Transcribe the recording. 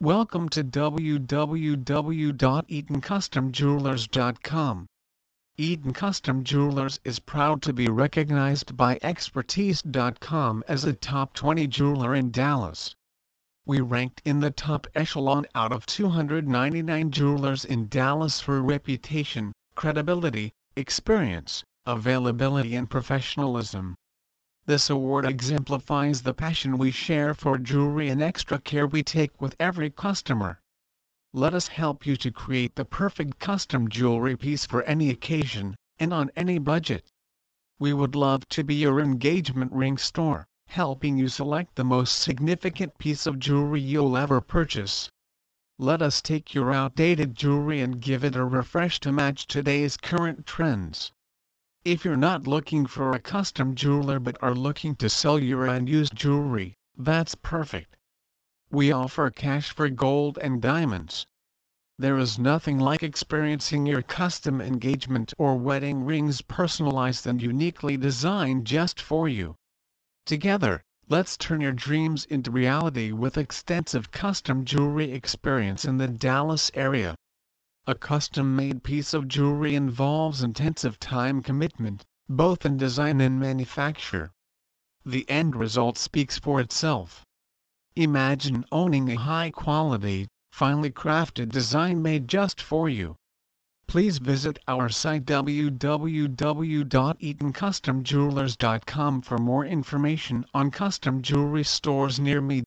Welcome to www.eatoncustomjewelers.com. Eaton Custom Jewelers is proud to be recognized by Expertise.com as a top 20 jeweler in Dallas. We ranked in the top echelon out of 299 jewelers in Dallas for reputation, credibility, experience, availability and professionalism. This award exemplifies the passion we share for jewelry and extra care we take with every customer. Let us help you to create the perfect custom jewelry piece for any occasion, and on any budget. We would love to be your engagement ring store, helping you select the most significant piece of jewelry you'll ever purchase. Let us take your outdated jewelry and give it a refresh to match today's current trends. If you're not looking for a custom jeweler but are looking to sell your unused jewelry, that's perfect. We offer cash for gold and diamonds. There is nothing like experiencing your custom engagement or wedding rings personalized and uniquely designed just for you. Together, let's turn your dreams into reality with extensive custom jewelry experience in the Dallas area. A custom-made piece of jewelry involves intensive time commitment, both in design and manufacture. The end result speaks for itself. Imagine owning a high-quality, finely crafted design made just for you. Please visit our site www.eatoncustomjewelers.com for more information on custom jewelry stores near me.